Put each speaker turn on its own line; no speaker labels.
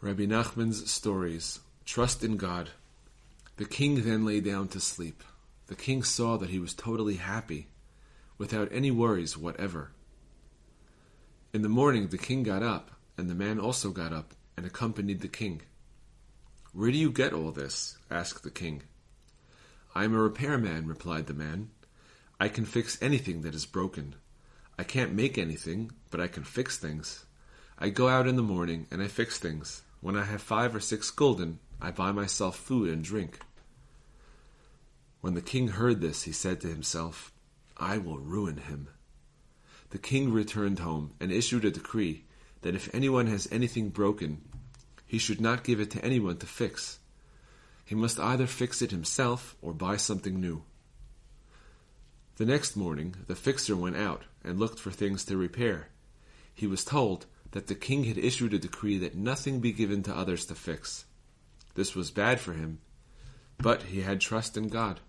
Rebbe Nachman's stories. Trust in God. The king then lay down to sleep. The king saw that he was totally happy, without any worries whatever. In the morning the king got up, and the man also got up and accompanied the king. Where do you get all this? asked the king. I am a repairman, replied the man. I can fix anything that is broken. I can't make anything, but I can fix things. I go out in the morning and I fix things. When I have five or six gulden, I buy myself food and drink. When the king heard this, he said to himself, I will ruin him. The king returned home and issued a decree that if anyone has anything broken, he should not give it to anyone to fix. He must either fix it himself or buy something new. The next morning, the fixer went out and looked for things to repair. He was told that the king had issued a decree that nothing be given to others to fix. This was bad for him, but he had trust in God.